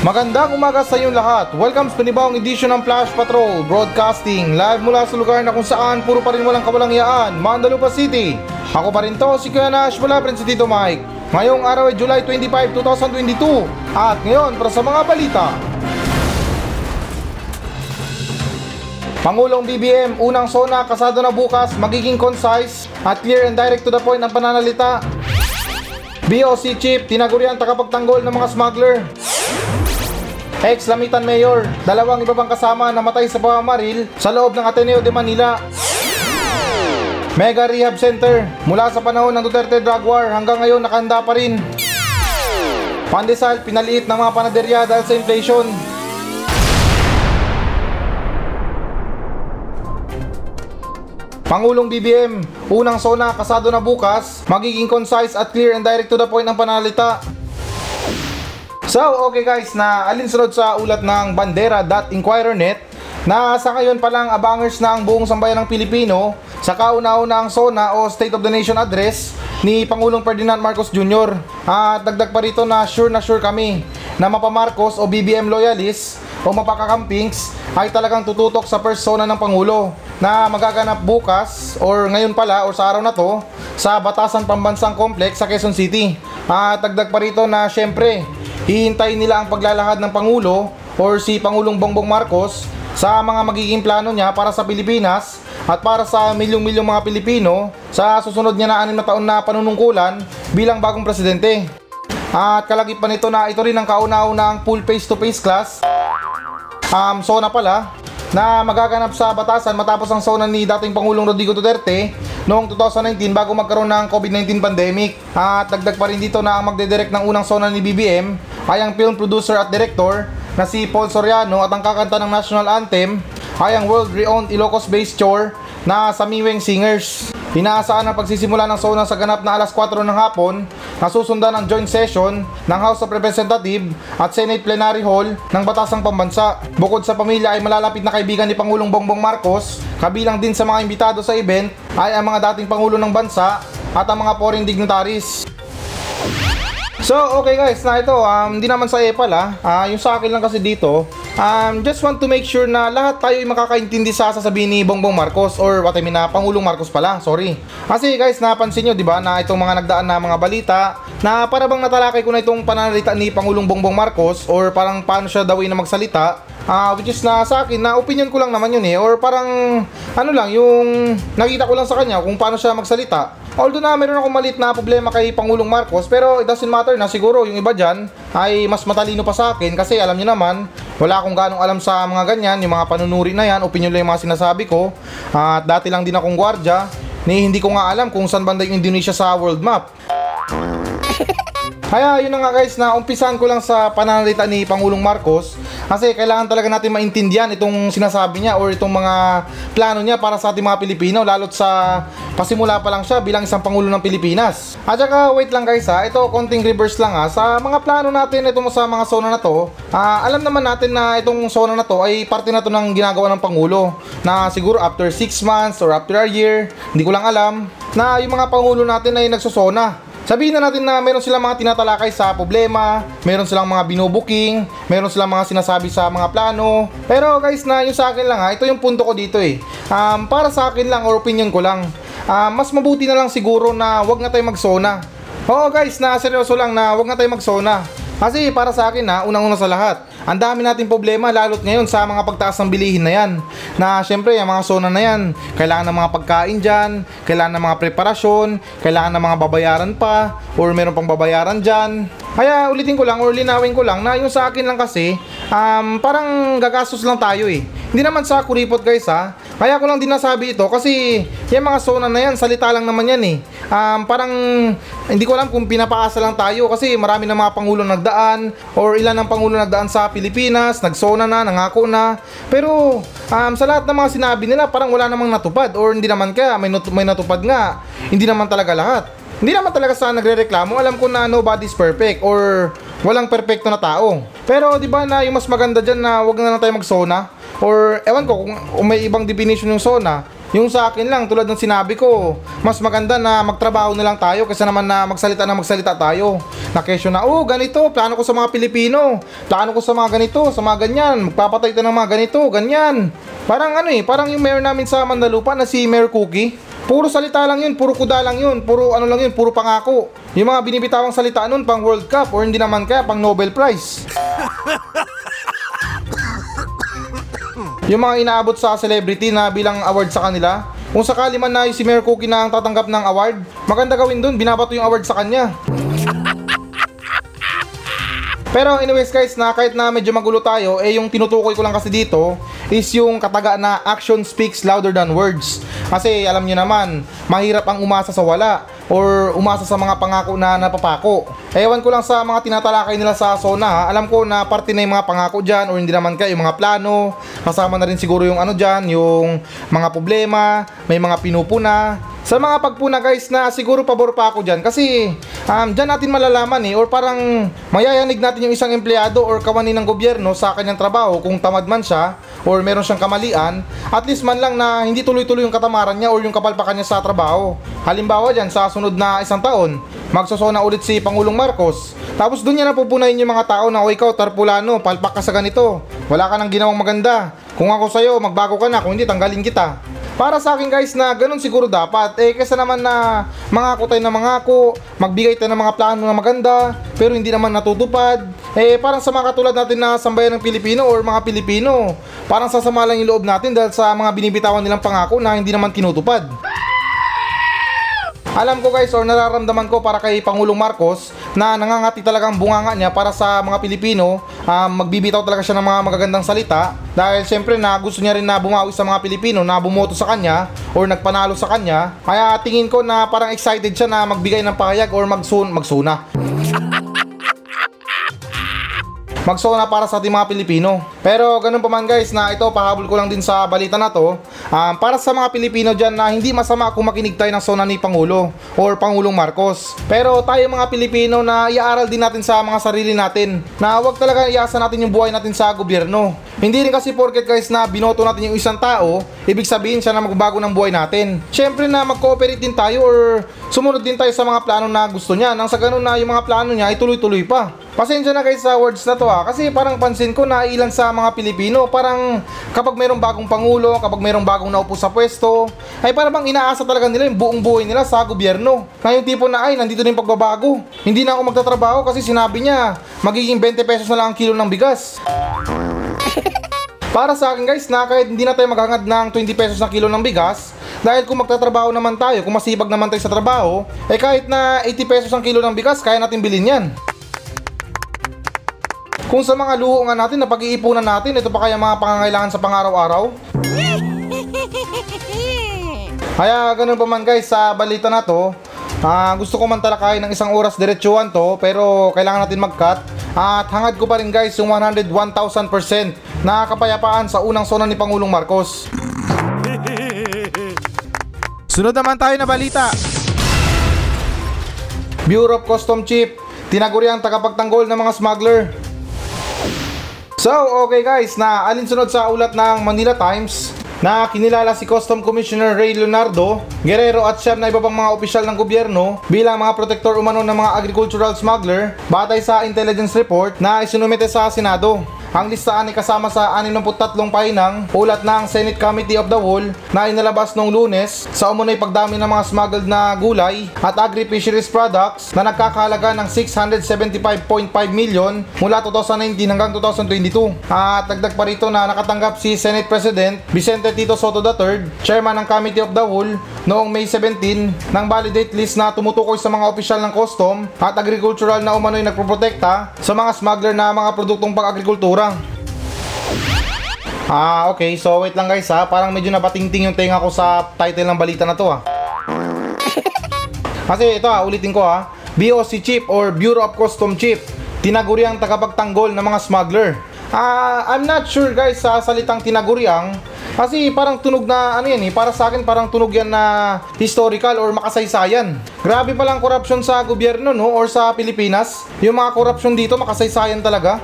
Magandang umaga sa inyong lahat. Welcome sa panibawang edisyon ng Flash Patrol Broadcasting live mula sa lugar na kung saan puro pa rin walang kawalangyaan, Mandalupa City. Ako pa rin to, si Kuya Nash, rin si Tito Mike. Ngayong araw ay July 25, 2022. At ngayon, para sa mga balita. Pangulong BBM, unang sona, kasado na bukas, magiging concise at clear and direct to the point ang pananalita. BOC Chief, tinagurian tagapagtanggol ng mga smuggler. Ex-Lamitan Mayor, dalawang iba pang kasama namatay sa pamamaril sa loob ng Ateneo de Manila. Mega Rehab Center, mula sa panahon ng Duterte Drug War hanggang ngayon nakahanda pa rin. Pandesal, pinaliit ng mga panaderya dahil sa inflation. Pangulong BBM, unang sona kasado na bukas, magiging concise at clear and direct to the point ang panalita. So, okay guys, na alinsunod sa ulat ng bandera.inquirer.net na sa ngayon pa lang abangers na ang buong sambayan ng Pilipino sa kauna-una ang SONA o State of the Nation Address ni Pangulong Ferdinand Marcos Jr. At dagdag pa rito na sure na sure kami na mapamarcos o BBM loyalists o mapakakampings ay talagang tututok sa persona ng Pangulo na magaganap bukas or ngayon pala or sa araw na to sa Batasan Pambansang Complex sa Quezon City. At dagdag pa rito na syempre hihintayin nila ang paglalahad ng Pangulo or si Pangulong Bongbong Marcos sa mga magiging plano niya para sa Pilipinas at para sa milyong-milyong mga Pilipino sa susunod niya na anim na taon na panunungkulan bilang bagong presidente. At kalagip pa nito na ito rin ang kauna-una ang full face-to-face class um, SONA pala na magaganap sa batasan matapos ang SONA ni dating Pangulong Rodrigo Duterte noong 2019 bago magkaroon ng COVID-19 pandemic. At dagdag pa rin dito na ang magdedirect ng unang SONA ni BBM ay ang film producer at director na si Paul Soriano at ang kakanta ng national anthem ay ang world-renowned Ilocos-based chore na Samiweng Singers. Inaasahan ang pagsisimula ng SONA sa ganap na alas 4 ng hapon na susundan ang joint session ng House of Representatives at Senate Plenary Hall ng Batasang Pambansa. Bukod sa pamilya ay malalapit na kaibigan ni Pangulong Bongbong Marcos, kabilang din sa mga imbitado sa event ay ang mga dating Pangulo ng Bansa at ang mga foreign dignitaries. So, okay guys, na ito, um, hindi naman sa EPAL ah, Ah, yung sa akin lang kasi dito, um, just want to make sure na lahat tayo ay makakaintindi sa sasabihin ni Bongbong Marcos or what I mean na Pangulong Marcos pala, sorry. Kasi guys, napansin nyo, di ba, na itong mga nagdaan na mga balita, na para bang natalakay ko na itong pananalita ni Pangulong Bongbong Marcos or parang paano siya daw na magsalita, Ah, which is na sa akin na opinion ko lang naman yun eh or parang ano lang yung nakita ko lang sa kanya kung paano siya magsalita. Although na meron akong malit na problema kay Pangulong Marcos pero it doesn't matter na siguro yung iba dyan ay mas matalino pa sa akin kasi alam niyo naman wala akong ganong alam sa mga ganyan yung mga panunuri na yan opinion lang yung mga sinasabi ko at dati lang din akong gwardya ni hindi ko nga alam kung saan banda yung Indonesia sa world map. Kaya yun na nga guys na umpisan ko lang sa pananalita ni Pangulong Marcos kasi kailangan talaga natin maintindihan itong sinasabi niya or itong mga plano niya para sa ating mga Pilipino lalo't sa pasimula pa lang siya bilang isang Pangulo ng Pilipinas. At saka wait lang guys ha, ito konting reverse lang ha, sa mga plano natin itong sa mga zona na to, ah, alam naman natin na itong zona na to ay parte na to ng ginagawa ng Pangulo na siguro after 6 months or after a year, hindi ko lang alam, na yung mga Pangulo natin ay nagsusona. Sabihin na natin na meron silang mga tinatalakay sa problema, meron silang mga binubuking, meron silang mga sinasabi sa mga plano. Pero guys, na yung sa akin lang ha, ito yung punto ko dito eh. Um, para sa akin lang or opinion ko lang, ah, mas mabuti na lang siguro na wag na tayo magsona. Oo guys, na seryoso lang na wag na tayo magsona. Kasi para sa akin na unang-una sa lahat, ang dami nating problema lalo't ngayon sa mga pagtaas ng bilihin na yan. Na syempre, yung mga zona na yan, kailangan ng mga pagkain dyan, kailangan ng mga preparasyon, kailangan ng mga babayaran pa, or meron pang babayaran dyan. Kaya ulitin ko lang or linawin ko lang na yung sa akin lang kasi, um, parang gagastos lang tayo eh. Hindi naman sa kuripot guys ha. Kaya ko lang din nasabi ito kasi yung mga zona na yan, salita lang naman yan eh. Um, parang hindi ko alam kung pinapaasa lang tayo kasi marami na mga pangulo nagdaan or ilan ng pangulo nagdaan sa Pilipinas, nagsona na, nangako na. Pero um, sa lahat ng mga sinabi nila parang wala namang natupad or hindi naman kaya may, nat- may natupad nga. Hindi naman talaga lahat. Hindi naman talaga sa nagrereklamo, alam ko na nobody's perfect or walang perpekto na tao. Pero 'di ba na yung mas maganda diyan na wag na lang tayo magsona or ewan ko kung, kung may ibang definition yung sona. Yung sa akin lang, tulad ng sinabi ko, mas maganda na magtrabaho na lang tayo kaysa naman na magsalita na magsalita tayo. Na kesyo na, oh ganito, plano ko sa mga Pilipino, plano ko sa mga ganito, sa mga ganyan, magpapatay tayo ng mga ganito, ganyan. Parang ano eh, parang yung mayor namin sa Mandalupa na si Mayor Cookie. Puro salita lang yun, puro kuda lang yun, puro ano lang yun, puro pangako. Yung mga binibitawang salita nun pang World Cup or hindi naman kaya pang Nobel Prize. yung mga inaabot sa celebrity na bilang award sa kanila. Kung sakali man na si Mayor Cookie na ang tatanggap ng award, maganda gawin dun, binabato yung award sa kanya. Pero anyways guys, na kahit na medyo magulo tayo, eh yung tinutukoy ko lang kasi dito is yung kataga na action speaks louder than words. Kasi alam nyo naman, mahirap ang umasa sa wala or umasa sa mga pangako na napapako. Ewan ko lang sa mga tinatalakay nila sa Sona ha. Alam ko na parte na yung mga pangako dyan or hindi naman kayo yung mga plano. Kasama na rin siguro yung ano dyan, yung mga problema, may mga pinupuna. Sa mga pagpuna guys na siguro pabor pa ako dyan. Kasi um, dyan natin malalaman eh or parang mayayanig natin yung isang empleyado or kawani ng gobyerno sa kanyang trabaho kung tamad man siya or meron siyang kamalian. At least man lang na hindi tuloy-tuloy yung katamaran niya or yung kapalpakan niya sa trabaho. Halimbawa dyan sa sunod na isang taon magsosona ulit si Pangulong Marcos. Tapos doon niya napupunayin yung mga tao na o ikaw tarpulano palpak ka sa ganito. Wala ka nang ginawang maganda. Kung ako sa'yo magbago ka na. Kung hindi tanggalin kita para sa akin guys na ganun siguro dapat. Eh kesa naman na mangako tayo ng mangako, magbigay tayo ng mga plano na maganda, pero hindi naman natutupad. Eh parang sa mga katulad natin na sambayan ng Pilipino or mga Pilipino, parang sasama lang yung loob natin dahil sa mga binibitawan nilang pangako na hindi naman tinutupad. Alam ko guys or nararamdaman ko para kay Pangulong Marcos na nangangati talagang bunganga niya para sa mga Pilipino. Um, magbibitaw talaga siya ng mga magagandang salita dahil syempre na gusto niya rin na bumawi sa mga Pilipino na bumoto sa kanya or nagpanalo sa kanya. Kaya tingin ko na parang excited siya na magbigay ng pahayag or magsun magsuna magsona para sa ating mga Pilipino. Pero ganun pa man guys na ito pahabol ko lang din sa balita na to. Um, para sa mga Pilipino dyan na hindi masama kung makinig tayo ng sona ni Pangulo or Pangulong Marcos. Pero tayo mga Pilipino na iaaral din natin sa mga sarili natin na huwag talaga iasa natin yung buhay natin sa gobyerno. Hindi rin kasi porket guys na binoto natin yung isang tao, ibig sabihin siya na magbago ng buhay natin. Siyempre na mag-cooperate din tayo or sumunod din tayo sa mga plano na gusto niya. Nang sa ganun na yung mga plano niya ay tuloy-tuloy pa. Pasensya na guys sa words na to ha, kasi parang pansin ko na ilan sa mga Pilipino, parang kapag mayroong bagong pangulo, kapag mayroong bagong naupo sa pwesto, ay parang bang inaasa talaga nila yung buong buhay nila sa gobyerno. Na yung tipo na ay, nandito na yung pagbabago. Hindi na ako magtatrabaho kasi sinabi niya, magiging 20 pesos na lang ang kilo ng bigas. Para sa akin guys na kahit hindi na tayo maghangad ng 20 pesos na kilo ng bigas, dahil kung magtatrabaho naman tayo, kung masipag naman tayo sa trabaho, eh kahit na 80 pesos ang kilo ng bigas, kaya natin bilhin yan. Kung sa mga luho nga natin na pag-iipunan natin, ito pa kaya mga pangangailangan sa pang-araw-araw? Kaya ganun pa man guys sa balita na to, ah, gusto ko man talakayin ng isang oras diretsuhan to pero kailangan natin mag-cut at hangad ko pa rin guys yung 101,000% na kapayapaan sa unang sona ni Pangulong Marcos. Sunod naman tayo na balita. Bureau of Custom Chief, tinaguri ang tagapagtanggol ng mga smuggler. So, okay guys, na alinsunod sa ulat ng Manila Times na kinilala si Custom Commissioner Ray Leonardo Guerrero at siyam na iba pang mga opisyal ng gobyerno bilang mga protector umano ng mga agricultural smuggler batay sa intelligence report na isinumite sa Senado. Ang listahan ay kasama sa 63 pahinang ulat ng Senate Committee of the Whole na inalabas noong lunes sa umunoy pagdami ng mga smuggled na gulay at agri-fisheries products na nagkakahalaga ng 675.5 million mula 2019 hanggang 2022. At dagdag pa rito na nakatanggap si Senate President Vicente Tito Soto III, Chairman ng Committee of the Whole noong May 17 ng validate list na tumutukoy sa mga opisyal ng custom at agricultural na umano'y nagproprotekta sa mga smuggler na mga produktong pang-agrikultura. Ah, okay. So, wait lang guys ha. Parang medyo napatingting yung tenga ko sa title ng balita na to ha. Kasi ito ha, ulitin ko ha. BOC Chief or Bureau of Custom Chief. Tinaguriang tagapagtanggol ng mga smuggler. Ah, I'm not sure guys sa salitang tinaguriang kasi parang tunog na ano yan eh, para sa akin parang tunog yan na historical or makasaysayan. Grabe palang corruption sa gobyerno no or sa Pilipinas. Yung mga corruption dito makasaysayan talaga.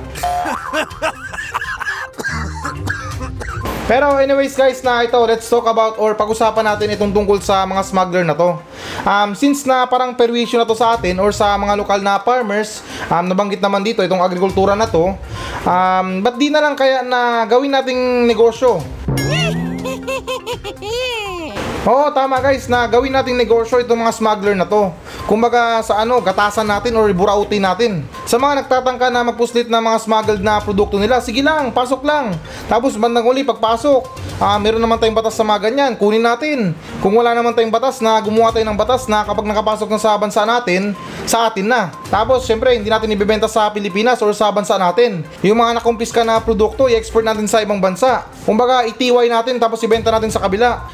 Pero anyways guys na ito, let's talk about or pag-usapan natin itong tungkol sa mga smuggler na to. Um, since na parang perwisyo na to sa atin or sa mga lokal na farmers, um, nabanggit naman dito itong agrikultura na to, um, ba't di na lang kaya na gawin nating negosyo? Oo, tama guys, na gawin nating negosyo itong mga smuggler na to. Kumbaga sa ano, gatasan natin or burautin natin. Sa mga nagtatangka na magpuslit ng mga smuggled na produkto nila, sige lang, pasok lang. Tapos bandang uli, pagpasok, ah, meron naman tayong batas sa mga ganyan, kunin natin. Kung wala naman tayong batas na gumawa tayo ng batas na kapag nakapasok na sa bansa natin, sa atin na. Tapos, syempre, hindi natin ibebenta sa Pilipinas or sa bansa natin. Yung mga nakumpiska na produkto, i-export natin sa ibang bansa. Kumbaga, itiway natin tapos ibenta natin sa kabila.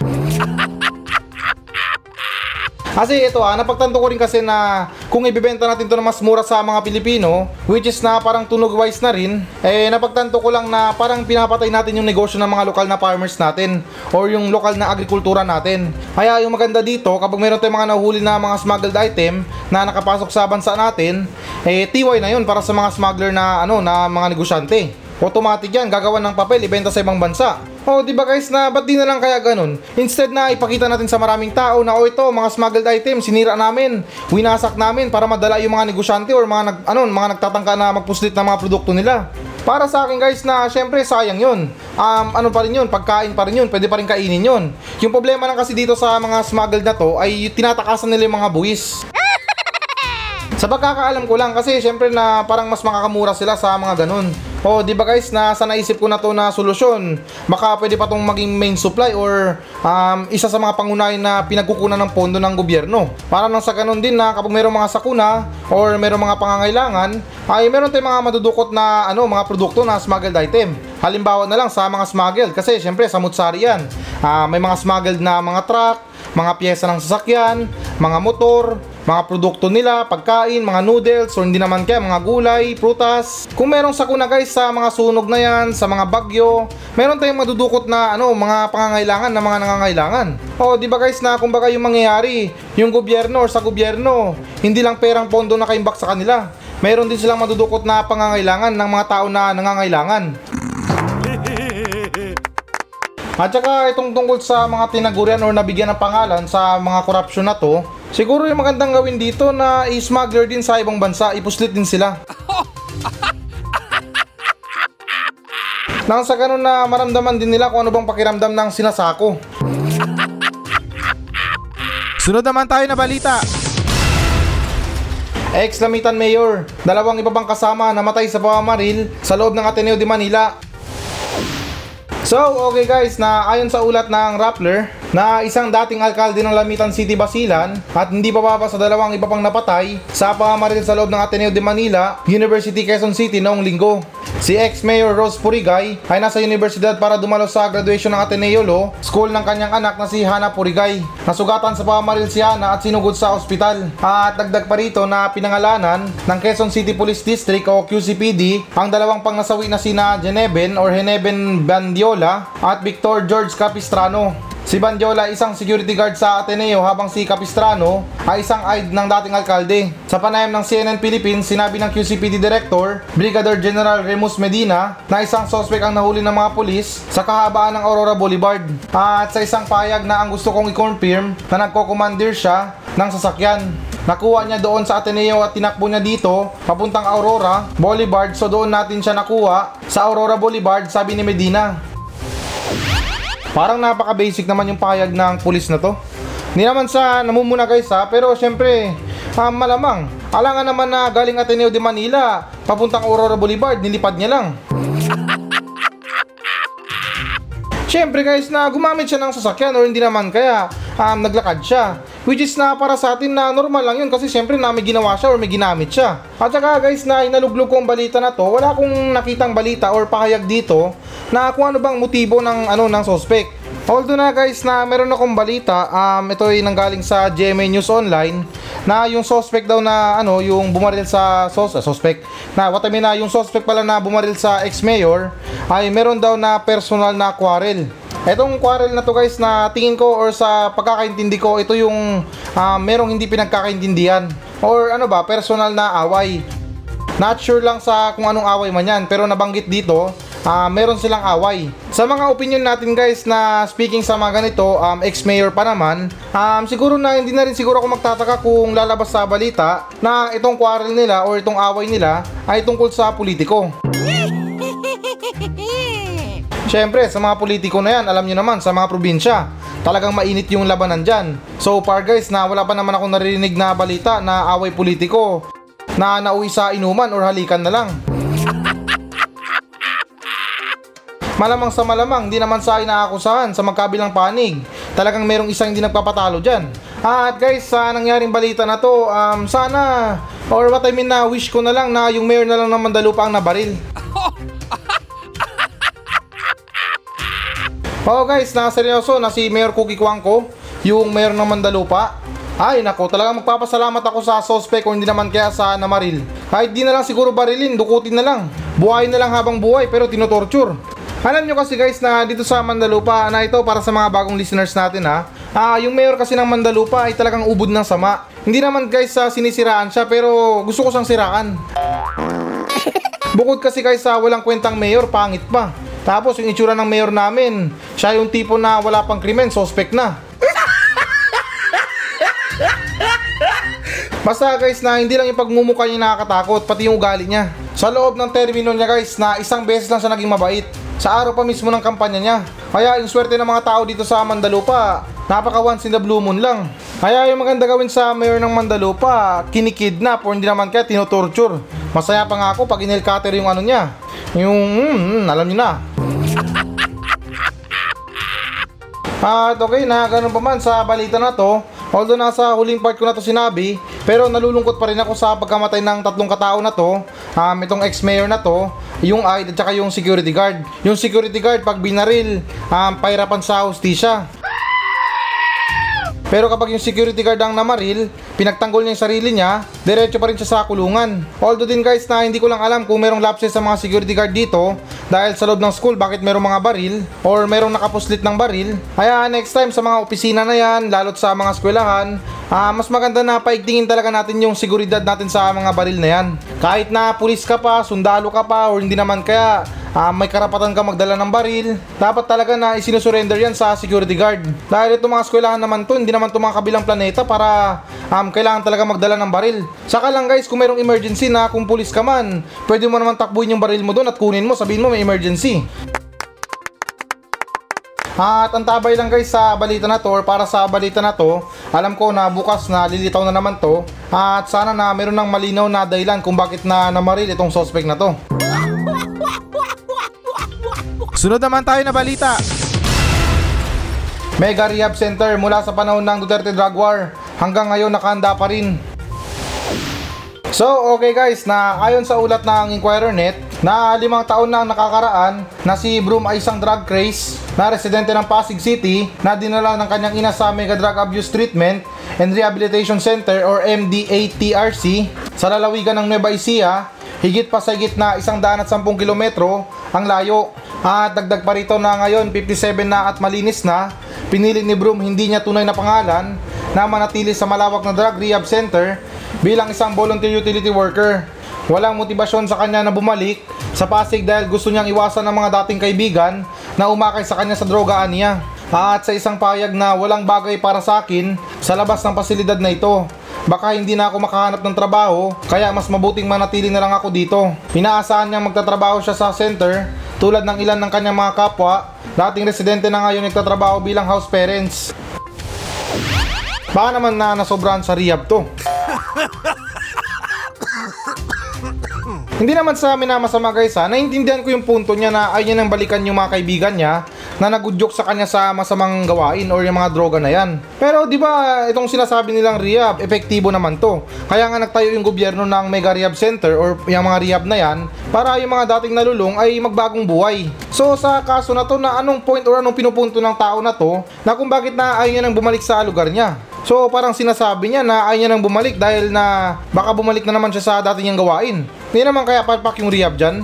Kasi ito ah, napagtanto ko rin kasi na kung ibibenta natin to na mas mura sa mga Pilipino, which is na parang tunog wise na rin, eh napagtanto ko lang na parang pinapatay natin yung negosyo ng mga lokal na farmers natin or yung lokal na agrikultura natin. Kaya yung maganda dito, kapag meron tayong mga nahuli na mga smuggled item na nakapasok sa bansa natin, eh tiway na yun para sa mga smuggler na ano na mga negosyante. Automatic yan, gagawa ng papel, ibenta sa ibang bansa. Oh, di ba guys na ba't di na lang kaya ganun? Instead na ipakita natin sa maraming tao na oh ito, mga smuggled item, sinira namin, winasak namin para madala yung mga negosyante or mga nag, ano, mga nagtatangka na magpuslit ng mga produkto nila. Para sa akin guys na syempre sayang yun. Um, ano pa rin yun, pagkain pa rin yun, pwede pa rin kainin yun. Yung problema lang kasi dito sa mga smuggled na to ay tinatakasan nila yung mga buwis. Sa pagkakaalam ko lang kasi syempre na parang mas makakamura sila sa mga ganun. Oh, di ba guys, na sa naisip ko na to na solusyon. Baka pwede pa tong maging main supply or um, isa sa mga pangunahin na pinagkukunan ng pondo ng gobyerno. Para nang sa ganun din na kapag mayroong mga sakuna or mayroong mga pangangailangan, ay meron tayong mga madudukot na ano, mga produkto na smuggled item. Halimbawa na lang sa mga smuggled kasi syempre sa Mutsari yan. Ah, may mga smuggled na mga truck, mga pyesa ng sasakyan, mga motor, mga produkto nila, pagkain, mga noodles, o hindi naman kaya mga gulay, prutas. Kung merong sakuna guys sa mga sunog na yan, sa mga bagyo, meron tayong madudukot na ano, mga pangangailangan na mga nangangailangan. O, di ba guys na kumbaga yung mangyayari, yung gobyerno or sa gobyerno, hindi lang perang pondo na kaimbak sa kanila. Meron din silang madudukot na pangangailangan ng mga tao na nangangailangan. At saka itong tungkol sa mga tinagurian or nabigyan ng pangalan sa mga korupsyon na to, siguro yung magandang gawin dito na i-smuggler din sa ibang bansa, ipuslit din sila. Nang sa ganun na maramdaman din nila kung ano bang pakiramdam ng sinasako. Sunod naman tayo na balita. Ex-Lamitan Mayor, dalawang iba pang kasama namatay sa pamamaril sa loob ng Ateneo de Manila So, okay guys, na ayon sa ulat ng Rappler, na isang dating alkalde ng Lamitan City, Basilan, at hindi pa baba sa dalawang iba pang napatay sa pamamaril sa loob ng Ateneo de Manila, University Quezon City noong linggo. Si ex-mayor Rose Purigay ay nasa universidad para dumalo sa graduation ng Ateneo Law School ng kanyang anak na si Hana Purigay. Nasugatan sa pamamaril si Hana at sinugod sa ospital. At dagdag pa rito na pinangalanan ng Quezon City Police District o QCPD ang dalawang pangnasawi na sina Geneben or Heneben Bandiola at Victor George Capistrano. Si Bandiola isang security guard sa Ateneo habang si Capistrano ay isang aide ng dating alkalde. Sa panayam ng CNN Philippines, sinabi ng QCPD Director, Brigadier General Remus Medina, na isang sospek ang nahuli ng mga pulis sa kahabaan ng Aurora Boulevard. At sa isang payag na ang gusto kong i-confirm na nagko-commandeer siya ng sasakyan. Nakuha niya doon sa Ateneo at tinakbo niya dito papuntang Aurora Boulevard so doon natin siya nakuha sa Aurora Boulevard sabi ni Medina. Parang napaka-basic naman yung pahayag ng pulis na to. Hindi naman sa namumuna guys ha, pero syempre, ah, malamang. Alangan naman na galing Ateneo de Manila, papuntang Aurora Boulevard, nilipad niya lang. Syempre guys na gumamit siya ng sasakyan or hindi naman kaya um, naglakad siya. Which is na para sa atin na normal lang yun kasi syempre na may ginawa siya or may ginamit siya. At saka guys na inaluglog ko ang balita na to, wala akong nakitang balita or pahayag dito na kung ano bang motibo ng ano ng suspect. Although na guys na meron akong balita, um, ito ay nanggaling sa GMA News Online na yung suspect daw na ano yung bumaril sa uh, suspect na what I mean na yung suspect pala na bumaril sa ex-mayor ay meron daw na personal na quarrel. Etong quarrel na to guys na tingin ko or sa pagkakaintindi ko ito yung uh, merong hindi pinagkakaintindihan or ano ba personal na away. Not sure lang sa kung anong away man yan, pero nabanggit dito, ah, meron silang away. Sa mga opinion natin guys na speaking sa mga ganito, um, ex-mayor pa naman, um, siguro na hindi na rin siguro ako magtataka kung lalabas sa balita na itong quarrel nila or itong away nila ay tungkol sa politiko. Siyempre, sa mga politiko na yan, alam nyo naman, sa mga probinsya, talagang mainit yung labanan dyan. So far guys, na wala pa naman ako narinig na balita na away politiko na nauwi sa inuman or halikan na lang. Malamang sa malamang, di naman sa inaakusahan sa magkabilang panig. Talagang merong isang hindi nagpapatalo dyan. At guys, sa nangyaring balita na to, um, sana, or what I mean na wish ko na lang na yung mayor na lang ng Mandalupa ang nabaril. Oo guys, na seryoso na si Mayor Cookie Kwangko, yung mayor ng Mandalupa. Ay nako, talagang magpapasalamat ako sa suspect kung hindi naman kaya sa namaril. Kahit di na lang siguro barilin, dukutin na lang. Buhayin na lang habang buhay pero tinotorture. Alam nyo kasi guys na dito sa Mandalupa na ito para sa mga bagong listeners natin ha. Ah, yung mayor kasi ng Mandalupa ay talagang ubod ng sama. Hindi naman guys sa sinisiraan siya pero gusto ko siyang siraan. Bukod kasi guys sa walang kwentang mayor, pangit pa. Tapos yung itsura ng mayor namin, siya yung tipo na wala pang krimen, suspect na. Basta guys na hindi lang yung pagmumukha niya nakakatakot, pati yung ugali niya. Sa loob ng termino niya guys na isang beses lang siya naging mabait. Sa araw pa mismo ng kampanya niya. Kaya yung swerte ng mga tao dito sa Mandalupa, napaka once in the blue moon lang. Kaya yung maganda gawin sa mayor ng Mandalupa, kinikidnap o hindi naman kaya tinotorture. Masaya pa nga ako pag inelkater yung ano niya. Yung, mm, alam niyo na. At okay na ganun pa man sa balita na to, although nasa huling part ko na to sinabi, pero nalulungkot pa rin ako sa pagkamatay ng tatlong katao na to, um, itong ex-mayor na to, yung aid at saka yung security guard. Yung security guard pag binaril, um, pahirapan sa hustisya. Pero kapag yung security guard ang namaril, pinagtanggol niya yung sarili niya, diretso pa rin siya sa kulungan. Although din guys na hindi ko lang alam kung merong lapses sa mga security guard dito dahil sa loob ng school bakit merong mga baril or merong nakapuslit ng baril. Kaya next time sa mga opisina na yan, lalo't sa mga eskwelahan, ah, mas maganda na paigtingin talaga natin yung seguridad natin sa mga baril na yan. Kahit na pulis ka pa, sundalo ka pa, or hindi naman kaya ah, may karapatan ka magdala ng baril, dapat talaga na isinusurrender yan sa security guard. Dahil itong mga eskwelahan naman to, hindi naman to mga kabilang planeta para um, kailangan talaga magdala ng baril. Saka lang guys, kung merong emergency na kung pulis ka man, pwede mo naman takbuhin yung baril mo doon at kunin mo, sabihin mo may emergency. At ang tabay lang guys sa balita na to or para sa balita na to, alam ko na bukas na lilitaw na naman to at sana na meron ng malinaw na dahilan kung bakit na namaril itong suspect na to. Sunod naman tayo na balita. Mega Rehab Center mula sa panahon ng Duterte Drug War hanggang ngayon nakahanda pa rin. So, okay guys, na ayon sa ulat ng Inquirer Net, na limang taon na ang nakakaraan na si Broom ay isang drug craze na residente ng Pasig City na dinala ng kanyang ina sa Mega Drug Abuse Treatment and Rehabilitation Center or MDATRC sa lalawigan ng Nueva Ecija, higit pa sa higit na isang daan at sampung kilometro ang layo. At dagdag pa rito na ngayon 57 na at malinis na, pinili ni Broom hindi niya tunay na pangalan na manatili sa malawak na drug rehab center bilang isang volunteer utility worker. Walang motibasyon sa kanya na bumalik sa Pasig dahil gusto niyang iwasan ng mga dating kaibigan na umakay sa kanya sa drogaan niya. At sa isang payag na walang bagay para sa akin sa labas ng pasilidad na ito. Baka hindi na ako makahanap ng trabaho, kaya mas mabuting manatili na lang ako dito. Inaasahan niyang magtatrabaho siya sa center, tulad ng ilan ng kanyang mga kapwa, dating residente na ngayon nagtatrabaho bilang house parents. Baka naman na nasobrahan sa rehab to. Hindi naman sa amin na masama guys ha, naiintindihan ko yung punto niya na ayaw niya nang balikan yung mga kaibigan niya na nagudyok sa kanya sa masamang gawain or yung mga droga na yan. Pero di ba itong sinasabi nilang rehab, epektibo naman to. Kaya nga nagtayo yung gobyerno ng mega rehab center or yung mga rehab na yan para yung mga dating nalulong ay magbagong buhay. So sa kaso na to na anong point or anong pinupunto ng tao na to na kung bakit na ayaw niya nang bumalik sa lugar niya. So parang sinasabi niya na ayaw niya nang bumalik dahil na baka bumalik na naman siya sa dati niyang gawain. Hindi naman kaya palpak yung rehab dyan.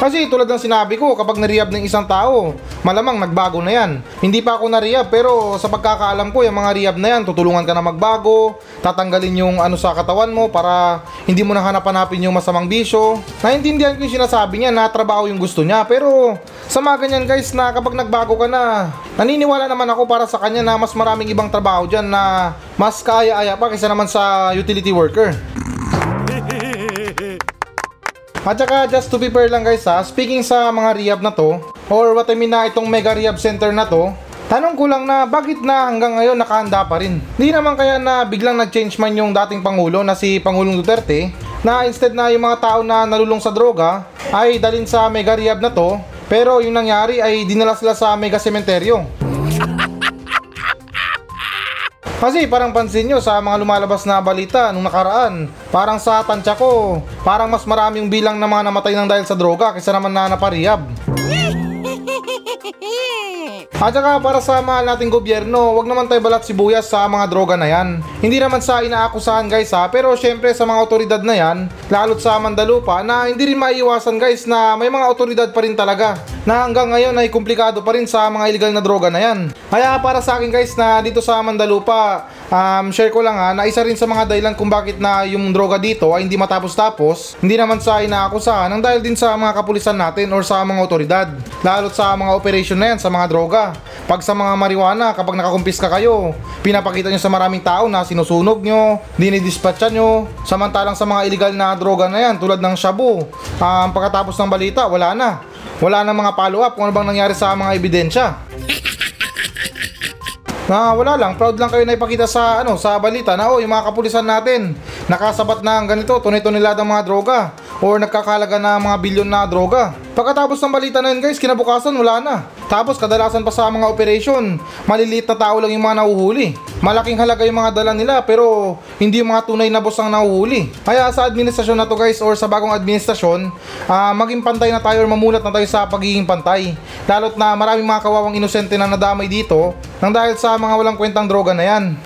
Kasi tulad ng sinabi ko, kapag narehab ng isang tao, malamang nagbago na yan. Hindi pa ako narehab pero sa pagkakaalam ko, yung mga rehab na yan, tutulungan ka na magbago, tatanggalin yung ano sa katawan mo para hindi mo na hanap-hanapin yung masamang bisyo. Naintindihan ko yung sinasabi niya na trabaho yung gusto niya pero sa mga ganyan guys na kapag nagbago ka na, naniniwala naman ako para sa kanya na mas maraming ibang trabaho dyan na mas kaya-aya pa kaysa naman sa utility worker. At saka just to be fair lang guys ha, speaking sa mga rehab na to, or what I mean na itong mega rehab center na to, tanong ko lang na bakit na hanggang ngayon nakahanda pa rin? Hindi naman kaya na biglang nag-change man yung dating Pangulo na si Pangulong Duterte, na instead na yung mga tao na nalulong sa droga ay dalin sa mega rehab na to, pero yung nangyari ay dinala sila sa mega sementeryo. Kasi parang pansin nyo sa mga lumalabas na balita nung nakaraan, parang sa tansya ko, parang mas marami yung bilang ng mga namatay ng dahil sa droga kaysa naman na naparehab. At saka para sa mahal nating gobyerno, wag naman tayo balat sibuyas sa mga droga na yan. Hindi naman sa inaakusahan guys ha, pero syempre sa mga otoridad na yan, lalo't sa Mandalupa, na hindi rin maiiwasan guys na may mga otoridad pa rin talaga na hanggang ngayon ay komplikado pa rin sa mga illegal na droga na yan. Kaya para sa akin guys na dito sa Mandalupa, um, share ko lang ha, na isa rin sa mga dahilan kung bakit na yung droga dito ay hindi matapos-tapos, hindi naman sa inaakusahan, ang dahil din sa mga kapulisan natin or sa mga otoridad. Lalo't sa mga operation na yan, sa mga droga. Pag sa mga marijuana, kapag nakakumpiska kayo, pinapakita nyo sa maraming tao na sinusunog nyo, dinidispatcha nyo. Samantalang sa mga illegal na droga na yan, tulad ng shabu, um, pagkatapos ng balita, wala na. Wala na mga follow-up kung ano bang nangyari sa mga ebidensya. Na wala lang, proud lang kayo na ipakita sa ano sa balita na oh, yung mga kapulisan natin nakasabat na ang ganito, tunay-tuniladang mga droga or nagkakalaga na mga bilyon na droga. Pagkatapos ng balita na yun guys, kinabukasan wala na. Tapos kadalasan pa sa mga operation, maliliit na tao lang yung mga nahuhuli. Malaking halaga yung mga dala nila pero hindi mga tunay na boss ang nahuhuli. Kaya sa administrasyon na to guys or sa bagong administrasyon, ah, maging pantay na tayo or mamulat na tayo sa pagiging pantay. Lalo't na maraming mga kawawang inosente na nadamay dito nang dahil sa mga walang kwentang droga na yan.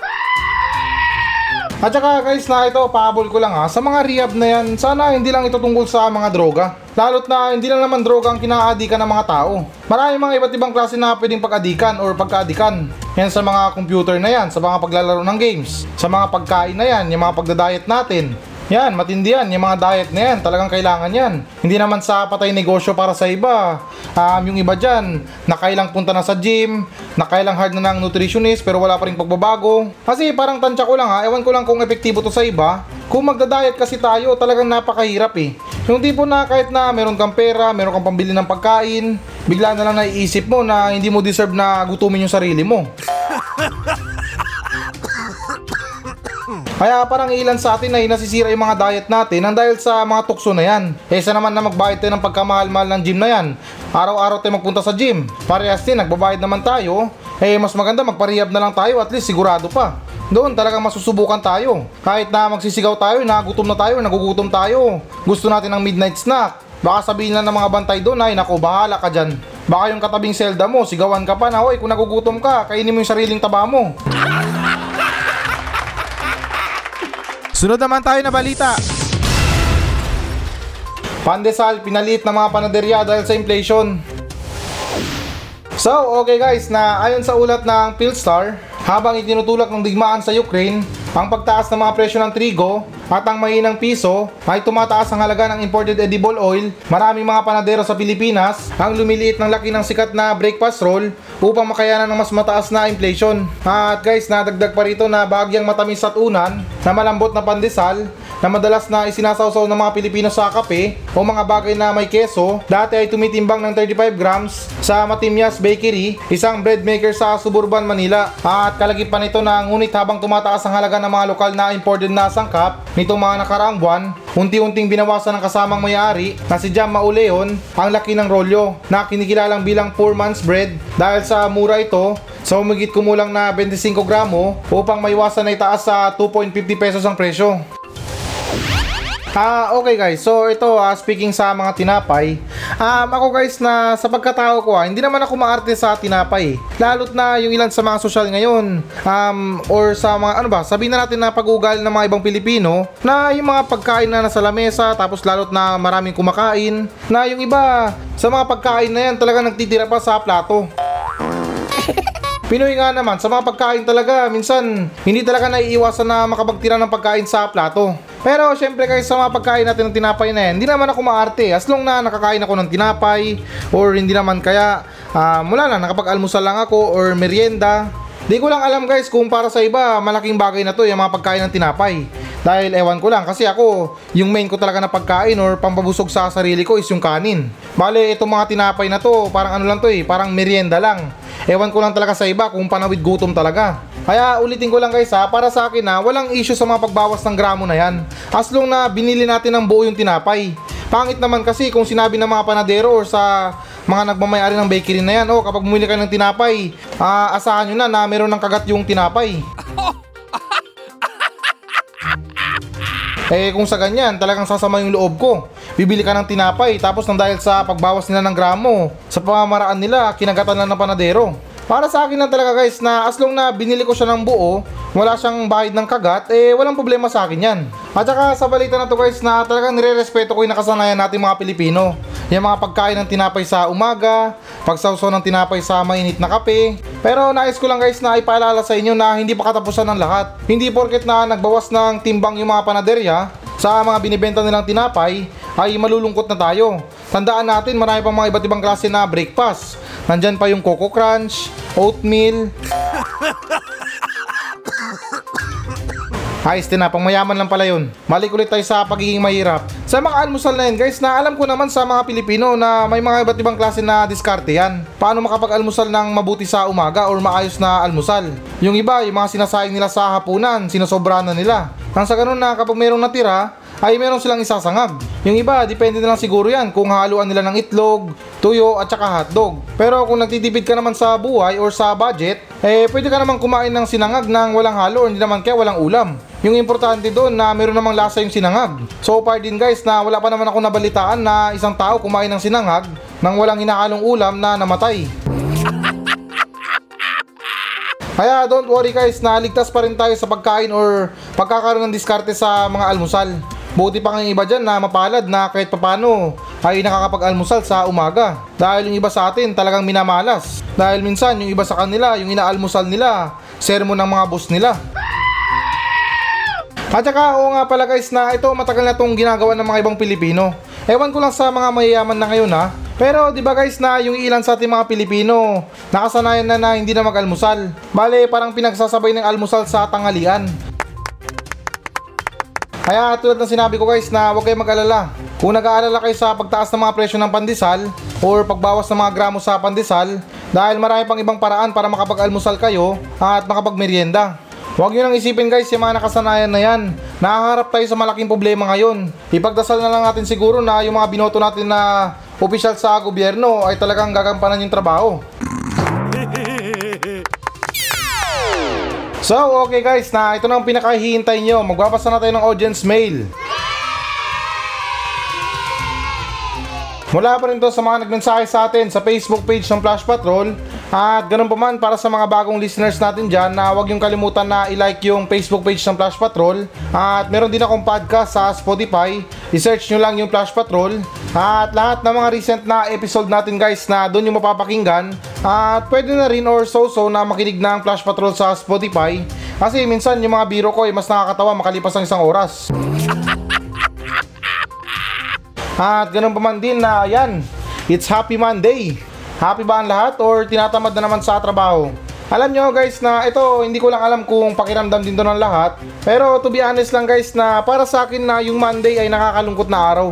At saka guys na ito, pahabol ko lang ha, sa mga rehab na yan, sana hindi lang ito tungkol sa mga droga. Lalo't na hindi lang naman droga ang kinaadikan ng mga tao. Maraming mga iba't ibang klase na pwedeng pag-adikan or pagkaadikan. Yan sa mga computer na yan, sa mga paglalaro ng games, sa mga pagkain na yan, yung mga pagdadiet natin. Yan, matindi yan. Yung mga diet na yan, talagang kailangan yan. Hindi naman sa patay negosyo para sa iba. Um, yung iba dyan, nakailang punta na sa gym, nakailang hard na ng nutritionist pero wala pa rin pagbabago. Kasi parang tansya ko lang ha, ewan ko lang kung epektibo to sa iba. Kung magda-diet kasi tayo, talagang napakahirap eh. Yung tipo na kahit na meron kang pera, meron kang pambili ng pagkain, bigla na lang naiisip mo na hindi mo deserve na gutumin yung sarili mo. Kaya parang ilan sa atin ay nasisira yung mga diet natin nang dahil sa mga tukso na yan. Kesa naman na magbayad tayo ng pagkamahal-mahal ng gym na yan. Araw-araw tayo magpunta sa gym. Parehas din, nagbabayad naman tayo. Eh mas maganda magparehab na lang tayo at least sigurado pa. Doon talagang masusubukan tayo. Kahit na magsisigaw tayo, nagutom na tayo, nagugutom tayo. Gusto natin ng midnight snack. Baka sabihin lang ng mga bantay doon ay naku bahala ka dyan. Baka yung katabing selda mo, sigawan ka pa na, hoy kung nagugutom ka, kainin mo yung sariling taba mo. Sunod naman tayo na balita. Pandesal, pinaliit ng mga panaderya dahil sa inflation. So, okay guys, na ayon sa ulat ng Philstar, habang itinutulak ng digmaan sa Ukraine, ang pagtaas ng mga presyo ng trigo at ang mahinang piso ay tumataas ang halaga ng imported edible oil. Maraming mga panadero sa Pilipinas ang lumiliit ng laki ng sikat na breakfast roll upang makayanan ng mas mataas na inflation. At guys, nadagdag pa rito na bahagyang matamis at unan na malambot na pandesal na madalas na isinasawsaw ng mga Pilipino sa kape o mga bagay na may keso, dati ay tumitimbang ng 35 grams sa Matimyas Bakery, isang bread maker sa Suburban, Manila. At kalagipan nito na ngunit habang tumataas ang halaga ng mga lokal na imported na sangkap nitong mga nakaraang buwan, unti-unting binawasan ng kasamang may-ari na si Jam Mauleon ang laki ng rolyo na kinikilalang bilang 4 months bread dahil sa mura ito sa umigit kumulang na 25 gramo upang maiwasan na itaas sa 2.50 pesos ang presyo. Ah, okay guys. So ito, ah, speaking sa mga tinapay, um, ako guys na sa pagkatao ko, ah, hindi naman ako maarte sa tinapay. Lalo't na yung ilan sa mga social ngayon, um, or sa mga ano ba, sabihin na natin na pag-ugali ng mga ibang Pilipino, na yung mga pagkain na nasa lamesa, tapos lalo't na maraming kumakain, na yung iba sa mga pagkain na yan talaga nagtitira pa sa plato. Pinoy nga naman, sa mga pagkain talaga, minsan hindi talaga naiiwasan na makapagtira ng pagkain sa plato. Pero syempre guys, sa mga pagkain natin ng tinapay na yan, hindi naman ako maarte. As long na nakakain ako ng tinapay, or hindi naman kaya, uh, mula na, nakapag-almusal lang ako, or merienda. Di ko lang alam guys kung para sa iba, malaking bagay na to yung mga pagkain ng tinapay. Dahil ewan ko lang, kasi ako, yung main ko talaga na pagkain or pampabusog sa sarili ko is yung kanin. Bale, itong mga tinapay na to, parang ano lang to eh, parang merienda lang. Ewan ko lang talaga sa iba kung panawid gutom talaga. Kaya ulitin ko lang guys ha, para sa akin ha, walang issue sa mga pagbawas ng gramo na yan. As long na binili natin ng buo yung tinapay. Pangit naman kasi kung sinabi ng mga panadero or sa mga nagmamayari ng bakery na yan, oh kapag bumili kayo ng tinapay, uh, asahan nyo na na meron ng kagat yung tinapay. Eh kung sa ganyan, talagang sasama yung loob ko. Bibili ka ng tinapay tapos nang dahil sa pagbawas nila ng gramo, sa pamamaraan nila, kinagatan lang ng panadero. Para sa akin lang talaga guys na as long na binili ko siya ng buo, wala siyang bahid ng kagat, eh walang problema sa akin yan. At saka sa balita na to guys na talagang nire-respeto ko yung nakasanayan natin mga Pilipino. Yung mga pagkain ng tinapay sa umaga, pagsawsaw ng tinapay sa mainit na kape. Pero nais ko lang guys na ipaalala sa inyo na hindi pa katapusan ng lahat. Hindi porket na nagbawas ng timbang yung mga panaderya sa mga binibenta nilang tinapay ay malulungkot na tayo. Tandaan natin marami pang mga iba't ibang klase na breakfast. Nandyan pa yung Coco Crunch, oatmeal. Ayos din na, pang mayaman lang pala yun. Malik ulit tayo sa pagiging mahirap. Sa mga almusal na yun guys, na alam ko naman sa mga Pilipino na may mga iba't ibang klase na diskarte yan. Paano makapag-almusal ng mabuti sa umaga or maayos na almusal. Yung iba, yung mga sinasayang nila sa hapunan, sinosobra na nila. Nang sa ganun na kapag mayroong natira, ay meron silang isasangag. Yung iba, depende na lang siguro yan kung haluan nila ng itlog, tuyo at saka hotdog. Pero kung nagtitipid ka naman sa buhay or sa budget, eh pwede ka naman kumain ng sinangag ng walang halo or hindi naman kaya walang ulam. Yung importante doon na meron namang lasa yung sinangag. So far din guys na wala pa naman ako nabalitaan na isang tao kumain ng sinangag nang walang hinahalong ulam na namatay. Kaya don't worry guys na ligtas pa rin tayo sa pagkain or pagkakaroon ng diskarte sa mga almusal. Buti pa ng iba dyan na mapalad na kahit papano ay nakakapag-almusal sa umaga. Dahil yung iba sa atin talagang minamalas. Dahil minsan yung iba sa kanila, yung inaalmusal nila, sermon ng mga boss nila. At saka oo nga pala guys na ito matagal na itong ginagawa ng mga ibang Pilipino. Ewan ko lang sa mga mayayaman na ngayon ha. Pero di ba guys na yung ilan sa ating mga Pilipino nakasanayan na na hindi na mag-almusal. Bale parang pinagsasabay ng almusal sa tanghalian. Kaya tulad ng sinabi ko guys na huwag kayong mag-alala. Kung nag-aalala kayo sa pagtaas ng mga presyo ng pandesal or pagbawas ng mga gramo sa pandesal dahil marami pang ibang paraan para makapag-almusal kayo at makapag-merienda. Huwag nyo nang isipin guys yung mga nakasanayan na yan. Nakaharap tayo sa malaking problema ngayon. Ipagdasal na lang natin siguro na yung mga binoto natin na opisyal sa gobyerno ay talagang gagampanan yung trabaho. So, okay guys, na ito na ang pinakahihintay nyo. Magbabasa na tayo ng audience mail. Mula pa rin to sa mga nagmensahe sa atin sa Facebook page ng Flash Patrol. At ganun pa man para sa mga bagong listeners natin dyan na huwag yung kalimutan na i-like yung Facebook page ng Flash Patrol. At meron din akong podcast sa Spotify. I-search nyo lang yung Flash Patrol. At lahat ng mga recent na episode natin guys na doon yung mapapakinggan at pwede na rin or so-so na makinig ng Flash Patrol sa Spotify. Kasi minsan yung mga biro ko ay mas nakakatawa makalipas ng isang oras. At ganun pa man din na yan, it's Happy Monday. Happy ba ang lahat or tinatamad na naman sa trabaho? Alam nyo guys na ito hindi ko lang alam kung pakiramdam din to ng lahat. Pero to be honest lang guys na para sa akin na yung Monday ay nakakalungkot na araw.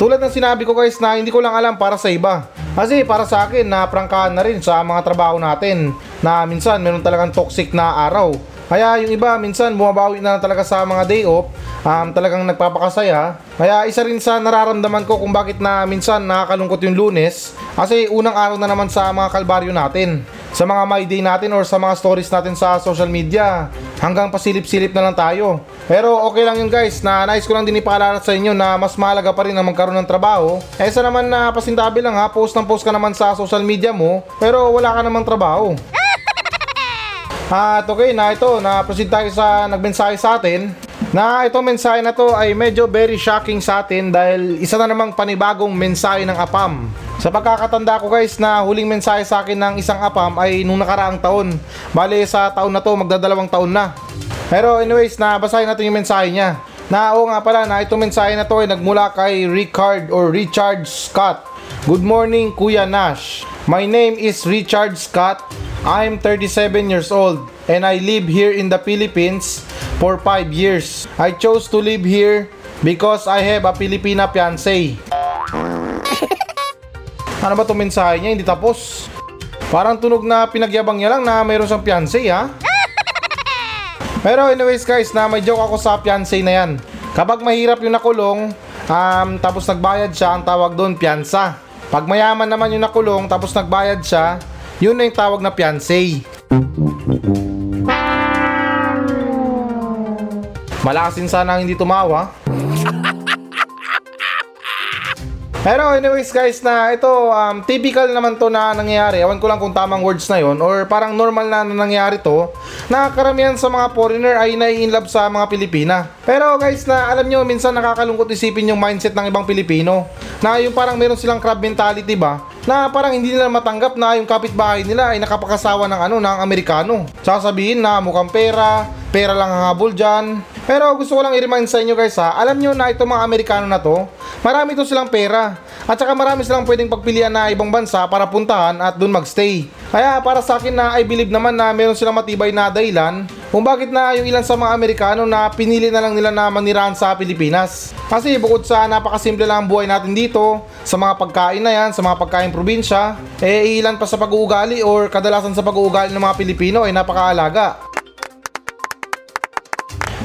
Tulad ng sinabi ko guys na hindi ko lang alam para sa iba. Kasi para sa akin na prangkahan na rin sa mga trabaho natin na minsan meron talagang toxic na araw. Kaya yung iba minsan bumabawi na talaga sa mga day off, um, talagang nagpapakasaya. Kaya isa rin sa nararamdaman ko kung bakit na minsan nakakalungkot yung lunes kasi unang araw na naman sa mga kalbaryo natin. sa mga my day natin or sa mga stories natin sa social media. Hanggang pasilip-silip na lang tayo. Pero okay lang yun guys, na nais ko lang din ipaalala sa inyo na mas mahalaga pa rin ang magkaroon ng trabaho. Eh sa naman na pasintabi lang ha, post ng post ka naman sa social media mo, pero wala ka namang trabaho. At okay na ito, na-proceed tayo sa nagmensahe sa atin. Na itong mensahe na to ay medyo very shocking sa atin dahil isa na namang panibagong mensahe ng APAM. Sa pagkakatanda ko guys na huling mensahe sa akin ng isang APAM ay nung nakaraang taon. Bale sa taon na to magdadalawang taon na. Pero anyways, nabasahin natin yung mensahe niya. Na oo nga pala na itong mensahe na to ay nagmula kay Richard or Richard Scott. Good morning Kuya Nash. My name is Richard Scott. I'm 37 years old and I live here in the Philippines for 5 years. I chose to live here because I have a Filipina fiancé. ano ba itong mensahe niya? Hindi tapos. Parang tunog na pinagyabang niya lang na mayroon siyang fiancé ha. Pero anyways guys, na may joke ako sa fiancé na yan. Kapag mahirap yung nakulong, um, tapos nagbayad siya, ang tawag doon, piyansa. Pag mayaman naman yung nakulong, tapos nagbayad siya, yun na yung tawag na fiancé. Malakasin sana hindi tumawa. Pero anyways guys na ito um, typical naman to na nangyayari. Ewan ko lang kung tamang words na yon or parang normal na, na nangyayari to na karamihan sa mga foreigner ay nai-inlove sa mga Pilipina. Pero guys na alam nyo minsan nakakalungkot isipin yung mindset ng ibang Pilipino na yung parang meron silang crab mentality ba na parang hindi nila matanggap na yung kapitbahay nila ay nakapakasawa ng ano ng Amerikano. Sasabihin na mukhang pera, pera lang ang habol dyan. Pero gusto ko lang i-remind sa inyo guys ha, alam nyo na itong mga Amerikano na to, marami to silang pera. At saka marami silang pwedeng pagpilian na ibang bansa para puntahan at dun magstay. Kaya para sa akin na I believe naman na meron silang matibay na dahilan kung bakit na yung ilan sa mga Amerikano na pinili na lang nila na manirahan sa Pilipinas. Kasi bukod sa napakasimple lang ang buhay natin dito, sa mga pagkain na yan, sa mga pagkain probinsya, eh ilan pa sa pag-uugali or kadalasan sa pag-uugali ng mga Pilipino ay napakaalaga.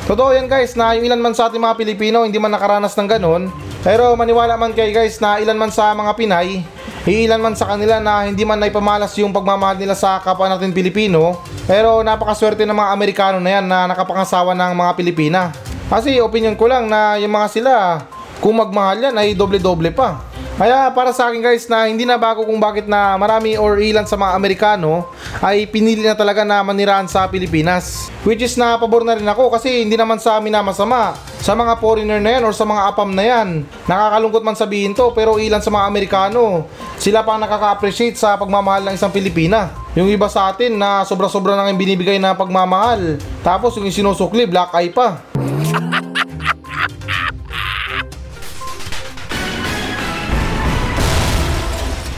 Totoo yan guys na yung ilan man sa ating mga Pilipino hindi man nakaranas ng ganun. Pero maniwala man kayo guys na ilan man sa mga Pinay, ilan man sa kanila na hindi man naipamalas yung pagmamahal nila sa kapwa natin Pilipino. Pero napakaswerte ng mga Amerikano na yan na nakapangasawa ng mga Pilipina. Kasi opinion ko lang na yung mga sila, kung magmahal yan ay doble-doble pa. Kaya para sa akin guys na hindi na bago kung bakit na marami or ilan sa mga Amerikano ay pinili na talaga na manirahan sa Pilipinas. Which is na pabor na rin ako kasi hindi naman sa amin na masama. Sa mga foreigner na yan or sa mga apam na yan. Nakakalungkot man sabihin to pero ilan sa mga Amerikano sila pang nakaka-appreciate sa pagmamahal ng isang Pilipina. Yung iba sa atin na sobra-sobra nang binibigay na pagmamahal. Tapos yung sinusukli, black eye pa.